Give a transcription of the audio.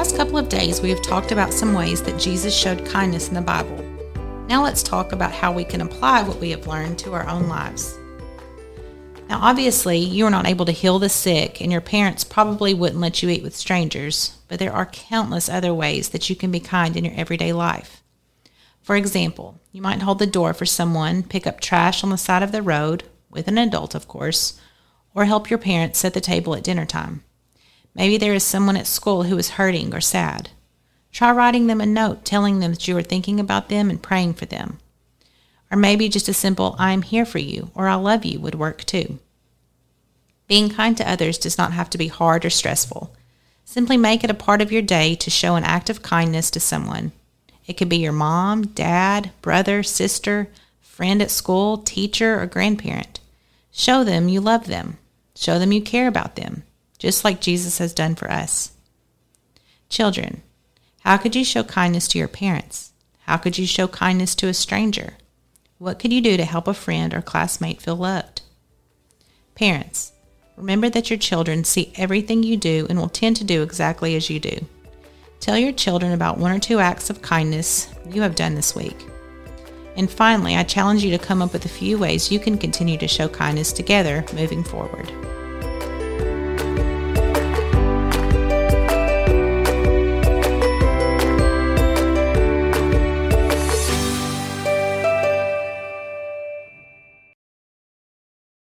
last couple of days, we have talked about some ways that Jesus showed kindness in the Bible. Now let's talk about how we can apply what we have learned to our own lives. Now, obviously, you are not able to heal the sick, and your parents probably wouldn't let you eat with strangers, but there are countless other ways that you can be kind in your everyday life. For example, you might hold the door for someone, pick up trash on the side of the road, with an adult, of course, or help your parents set the table at dinner time. Maybe there is someone at school who is hurting or sad. Try writing them a note telling them that you are thinking about them and praying for them. Or maybe just a simple, I am here for you, or I love you would work too. Being kind to others does not have to be hard or stressful. Simply make it a part of your day to show an act of kindness to someone. It could be your mom, dad, brother, sister, friend at school, teacher, or grandparent. Show them you love them. Show them you care about them, just like Jesus has done for us. Children, how could you show kindness to your parents? How could you show kindness to a stranger? What could you do to help a friend or classmate feel loved? Parents, remember that your children see everything you do and will tend to do exactly as you do. Tell your children about one or two acts of kindness you have done this week. And finally, I challenge you to come up with a few ways you can continue to show kindness together moving forward.